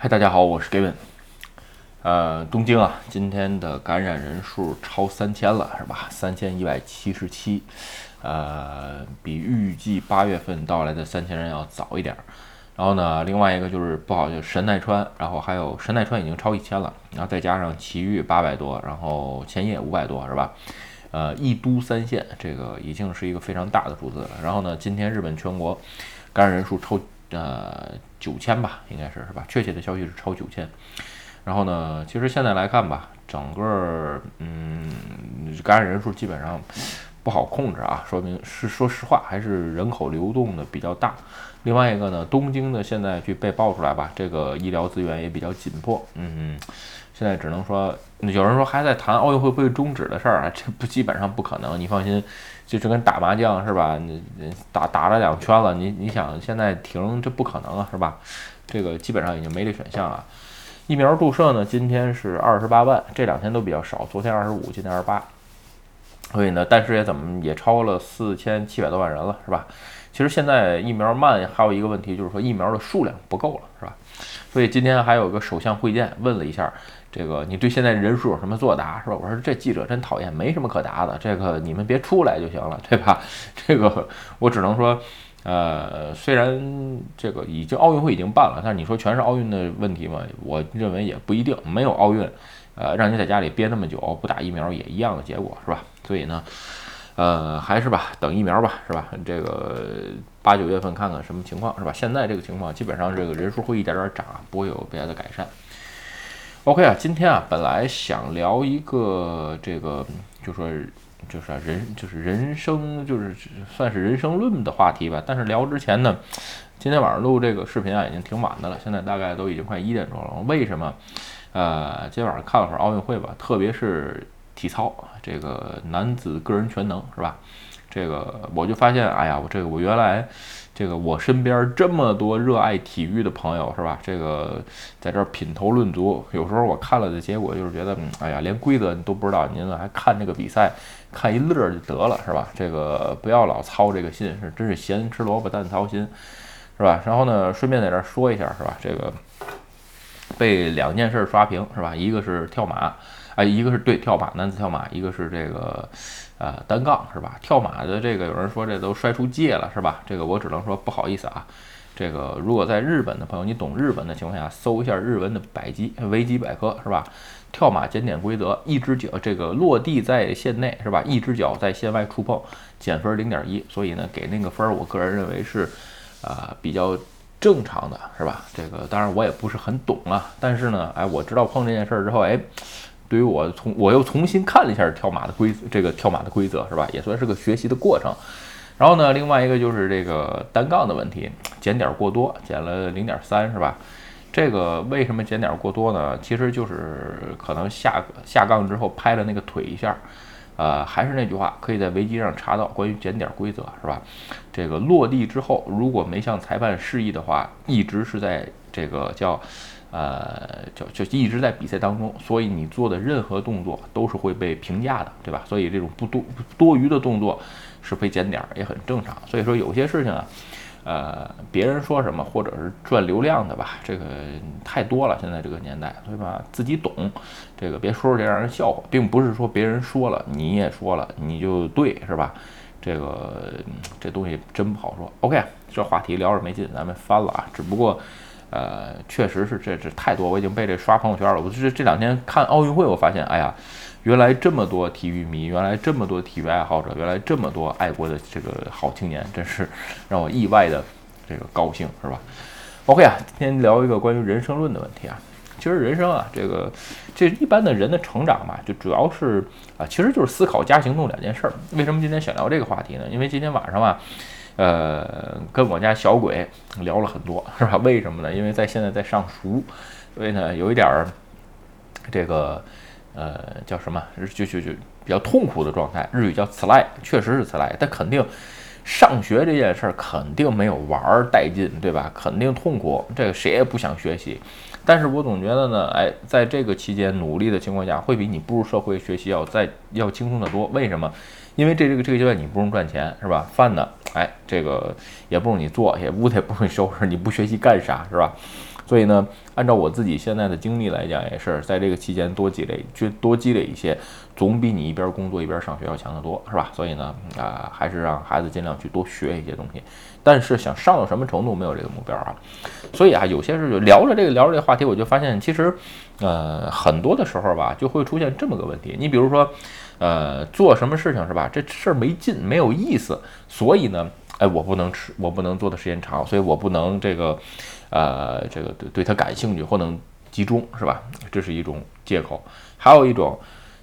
嗨，大家好，我是 Gavin。呃，东京啊，今天的感染人数超三千了，是吧？三千一百七十七，呃，比预计八月份到来的三千人要早一点。然后呢，另外一个就是不好，就神奈川，然后还有神奈川已经超一千了，然后再加上埼玉八百多，然后千叶五百多，是吧？呃，一都三县，这个已经是一个非常大的数字了。然后呢，今天日本全国感染人数超。呃，九千吧，应该是是吧？确切的消息是超九千。然后呢，其实现在来看吧，整个嗯感染人数基本上不好控制啊，说明是说实话，还是人口流动的比较大。另外一个呢，东京呢现在去被爆出来吧，这个医疗资源也比较紧迫。嗯，现在只能说，有人说还在谈奥运会会终止的事儿啊，这不基本上不可能。你放心。就是跟打麻将是吧？你打打了两圈了，你你想现在停，这不可能啊，是吧？这个基本上已经没这选项了。疫苗注射呢，今天是二十八万，这两天都比较少，昨天二十五，今天二十八。所以呢，但是也怎么也超过了四千七百多万人了，是吧？其实现在疫苗慢，还有一个问题就是说疫苗的数量不够了，是吧？所以今天还有个首相会见，问了一下。这个你对现在人数有什么作答是吧？我说这记者真讨厌，没什么可答的。这个你们别出来就行了，对吧？这个我只能说，呃，虽然这个已经奥运会已经办了，但是你说全是奥运的问题嘛？我认为也不一定。没有奥运，呃，让你在家里憋那么久不打疫苗也一样的结果是吧？所以呢，呃，还是吧，等疫苗吧，是吧？这个八九月份看看什么情况是吧？现在这个情况基本上这个人数会一点点涨，不会有别的改善。OK 啊，今天啊，本来想聊一个这个，就说就是啊人就是人生就是算是人生论的话题吧。但是聊之前呢，今天晚上录这个视频啊，已经挺晚的了，现在大概都已经快一点钟了。为什么？呃，今天晚上看了会儿奥运会吧，特别是体操，这个男子个人全能是吧？这个我就发现，哎呀，我这个我原来。这个我身边这么多热爱体育的朋友是吧？这个在这品头论足，有时候我看了的结果就是觉得，哎呀，连规则你都不知道，您还看这个比赛，看一乐就得了是吧？这个不要老操这个心，是真是闲吃萝卜淡操心，是吧？然后呢，顺便在这说一下是吧？这个被两件事刷屏是吧？一个是跳马。啊，一个是对跳马，男子跳马，一个是这个，呃，单杠是吧？跳马的这个有人说这都摔出界了是吧？这个我只能说不好意思啊。这个如果在日本的朋友，你懂日本的情况下，搜一下日文的百基维基百科是吧？跳马检点规则，一只脚这个落地在线内是吧？一只脚在线外触碰减分零点一，所以呢，给那个分儿，我个人认为是啊比较正常的，是吧？这个当然我也不是很懂啊，但是呢，哎，我知道碰这件事儿之后，哎。对于我从我又重新看了一下跳马的规这个跳马的规则是吧，也算是个学习的过程。然后呢，另外一个就是这个单杠的问题，减点过多，减了零点三是吧？这个为什么减点过多呢？其实就是可能下下杠之后拍了那个腿一下，呃，还是那句话，可以在维基上查到关于减点规则是吧？这个落地之后如果没向裁判示意的话，一直是在这个叫。呃，就就一直在比赛当中，所以你做的任何动作都是会被评价的，对吧？所以这种不多多余的动作是被减点儿，也很正常。所以说有些事情啊，呃，别人说什么或者是赚流量的吧，这个太多了。现在这个年代，对吧？自己懂，这个别说出去让人笑话，并不是说别人说了你也说了你就对，是吧？这个这东西真不好说。OK，这话题聊着没劲，咱们翻了啊，只不过。呃，确实是这这太多，我已经被这刷朋友圈了。我这这两天看奥运会，我发现，哎呀，原来这么多体育迷，原来这么多体育爱好者，原来这么多爱国的这个好青年，真是让我意外的这个高兴，是吧？OK 啊，今天聊一个关于人生论的问题啊。其实人生啊，这个这一般的人的成长嘛，就主要是啊，其实就是思考加行动两件事儿。为什么今天想聊这个话题呢？因为今天晚上啊。呃，跟我家小鬼聊了很多，是吧？为什么呢？因为在现在在上书，所以呢，有一点儿这个呃叫什么，就就就比较痛苦的状态。日语叫“此赖”，确实是“此赖”，但肯定上学这件事儿肯定没有玩儿带劲，对吧？肯定痛苦，这个谁也不想学习。但是我总觉得呢，哎，在这个期间努力的情况下，会比你步入社会学习要再要轻松的多。为什么？因为这这个这个阶段你不用赚钱，是吧？饭呢，哎，这个也不用你做，也屋子也不用收拾，你不学习干啥，是吧？所以呢，按照我自己现在的经历来讲，也是在这个期间多积累，就多积累一些，总比你一边工作一边上学要强得多，是吧？所以呢，啊，还是让孩子尽量去多学一些东西。但是想上到什么程度没有这个目标啊，所以啊，有些事就聊着这个聊着这个话题，我就发现其实，呃，很多的时候吧，就会出现这么个问题。你比如说，呃，做什么事情是吧？这事儿没劲，没有意思，所以呢，哎，我不能吃，我不能做的时间长，所以我不能这个，呃，这个对对他感兴趣或能集中是吧？这是一种借口。还有一种。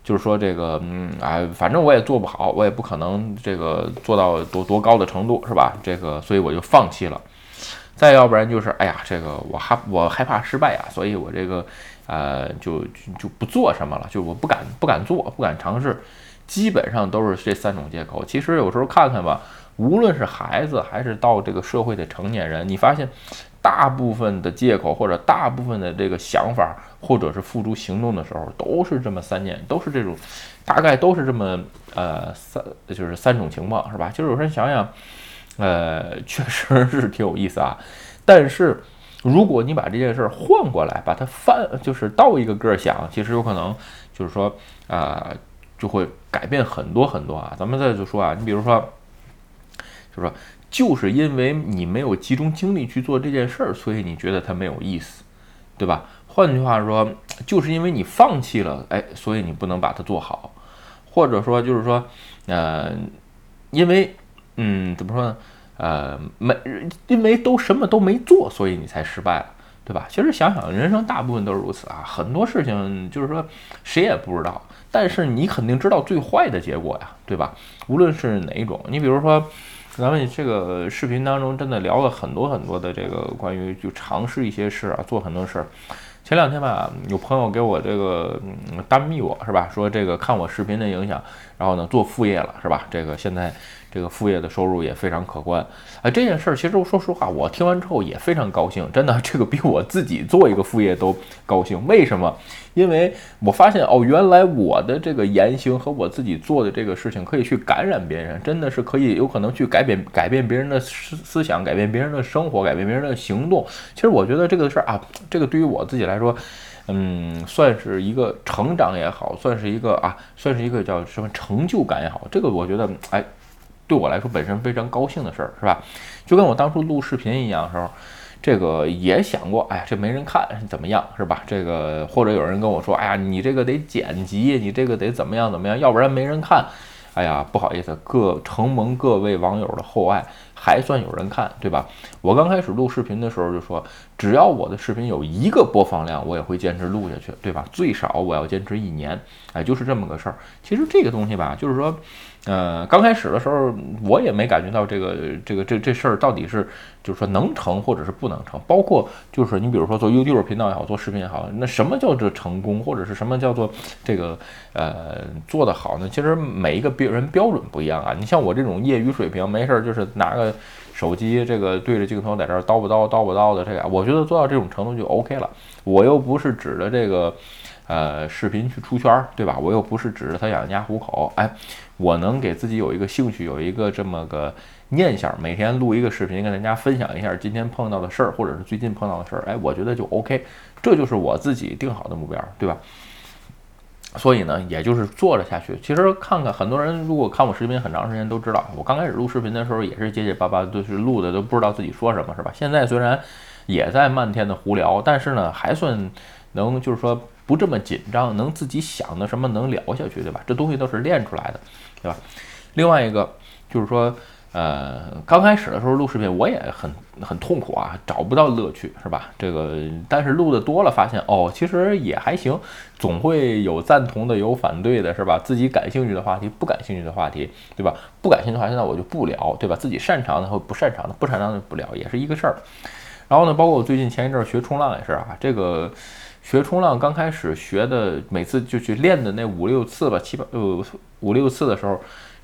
就是说这个，嗯，哎，反正我也做不好，我也不可能这个做到多多高的程度，是吧？这个，所以我就放弃了。再要不然就是，哎呀，这个我害我害怕失败呀，所以我这个，呃，就就不做什么了，就我不敢不敢做，不敢尝试，基本上都是这三种借口。其实有时候看看吧，无论是孩子还是到这个社会的成年人，你发现。大部分的借口或者大部分的这个想法，或者是付诸行动的时候，都是这么三件，都是这种，大概都是这么呃三，就是三种情况，是吧？就是有时候想想，呃，确实是挺有意思啊。但是如果你把这件事儿换过来，把它翻，就是倒一个个想，其实有可能就是说啊，就会改变很多很多啊。咱们再就说啊，你比如说，就说。就是因为你没有集中精力去做这件事儿，所以你觉得它没有意思，对吧？换句话说，就是因为你放弃了，哎，所以你不能把它做好，或者说就是说，呃，因为，嗯，怎么说呢？呃，没，因为都什么都没做，所以你才失败了，对吧？其实想想，人生大部分都是如此啊，很多事情就是说谁也不知道，但是你肯定知道最坏的结果呀，对吧？无论是哪一种，你比如说。咱们这个视频当中真的聊了很多很多的这个关于就尝试一些事啊，做很多事儿。前两天吧，有朋友给我这个单密我是吧，说这个看我视频的影响，然后呢做副业了是吧？这个现在。这个副业的收入也非常可观，哎，这件事儿其实我说实话，我听完之后也非常高兴，真的，这个比我自己做一个副业都高兴。为什么？因为我发现哦，原来我的这个言行和我自己做的这个事情可以去感染别人，真的是可以有可能去改变改变别人的思思想，改变别人的生活，改变别人的行动。其实我觉得这个事儿啊，这个对于我自己来说，嗯，算是一个成长也好，算是一个啊，算是一个叫什么成就感也好，这个我觉得哎。对我来说，本身非常高兴的事儿，是吧？就跟我当初录视频一样的时候，这个也想过，哎，这没人看怎么样，是吧？这个或者有人跟我说，哎呀，你这个得剪辑，你这个得怎么样怎么样，要不然没人看。哎呀，不好意思，各承蒙各位网友的厚爱，还算有人看，对吧？我刚开始录视频的时候就说，只要我的视频有一个播放量，我也会坚持录下去，对吧？最少我要坚持一年，哎，就是这么个事儿。其实这个东西吧，就是说。呃，刚开始的时候，我也没感觉到这个这个这这事儿到底是就是说能成或者是不能成。包括就是你比如说做 YouTube 频道也好，做视频也好，那什么叫做成功，或者是什么叫做这个呃做得好呢？其实每一个别人标准不一样啊。你像我这种业余水平，没事儿就是拿个手机这个对着镜头在这儿叨不叨叨不叨的这个，我觉得做到这种程度就 OK 了。我又不是指着这个。呃，视频去出圈儿，对吧？我又不是指着他养家糊口，哎，我能给自己有一个兴趣，有一个这么个念想，每天录一个视频，跟大家分享一下今天碰到的事儿，或者是最近碰到的事儿，哎，我觉得就 OK，这就是我自己定好的目标，对吧？所以呢，也就是做了下去。其实看看很多人，如果看我视频很长时间都知道，我刚开始录视频的时候也是结结巴巴，都是录的都不知道自己说什么，是吧？现在虽然也在漫天的胡聊，但是呢，还算能就是说。不这么紧张，能自己想的什么能聊下去，对吧？这东西都是练出来的，对吧？另外一个就是说，呃，刚开始的时候录视频我也很很痛苦啊，找不到乐趣，是吧？这个但是录的多了，发现哦，其实也还行，总会有赞同的，有反对的，是吧？自己感兴趣的话题，不感兴趣的话题，对吧？不感兴趣的话题，那我就不聊，对吧？自己擅长的和不擅长的，不擅长的不聊，也是一个事儿。然后呢，包括我最近前一阵学冲浪也是啊，这个。学冲浪刚开始学的，每次就去练的那五六次吧，七八呃五六次的时候，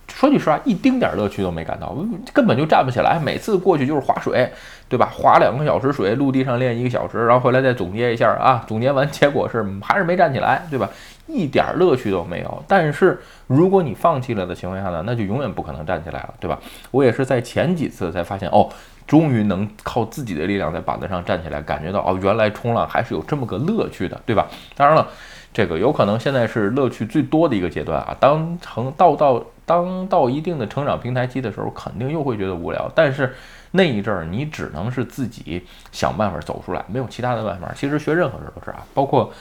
说句实话，一丁点乐趣都没感到，根本就站不起来。每次过去就是划水，对吧？划两个小时水，陆地上练一个小时，然后回来再总结一下啊，总结完结果是还是没站起来，对吧？一点乐趣都没有。但是如果你放弃了的情况下呢，那就永远不可能站起来了，对吧？我也是在前几次才发现，哦。终于能靠自己的力量在板子上站起来，感觉到哦，原来冲浪还是有这么个乐趣的，对吧？当然了，这个有可能现在是乐趣最多的一个阶段啊。当成到到当到一定的成长平台期的时候，肯定又会觉得无聊。但是那一阵儿，你只能是自己想办法走出来，没有其他的办法。其实学任何事儿都是啊，包括。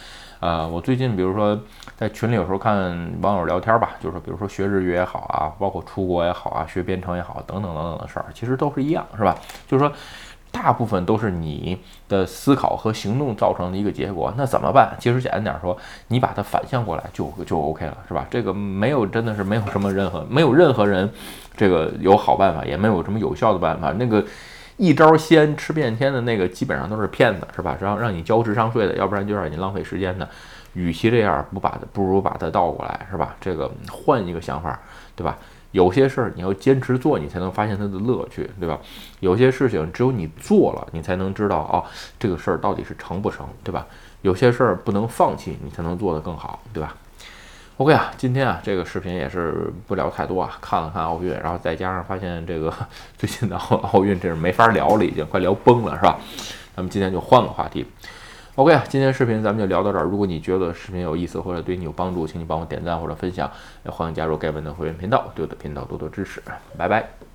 啊，我最近比如说在群里有时候看网友聊天儿吧，就是说，比如说学日语也好啊，包括出国也好啊，学编程也好，等等等等的事儿，其实都是一样，是吧？就是说，大部分都是你的思考和行动造成的一个结果。那怎么办？其实简单点说，你把它反向过来就就 OK 了，是吧？这个没有真的是没有什么任何没有任何人这个有好办法，也没有什么有效的办法。那个。一招鲜吃遍天的那个基本上都是骗子，是吧？让让你交智商税的，要不然就让你浪费时间的。与其这样，不把它不如把它倒过来，是吧？这个换一个想法，对吧？有些事儿你要坚持做，你才能发现它的乐趣，对吧？有些事情只有你做了，你才能知道哦，这个事儿到底是成不成，对吧？有些事儿不能放弃，你才能做得更好，对吧？OK 啊，今天啊，这个视频也是不聊太多啊，看了看奥运，然后再加上发现这个 最近的奥奥运，这是没法聊了，已经快聊崩了，是吧？咱们今天就换个话题。OK，今天视频咱们就聊到这儿。如果你觉得视频有意思或者对你有帮助，请你帮我点赞或者分享，也欢迎加入盖文的会员频道，对我的频道多多支持。拜拜。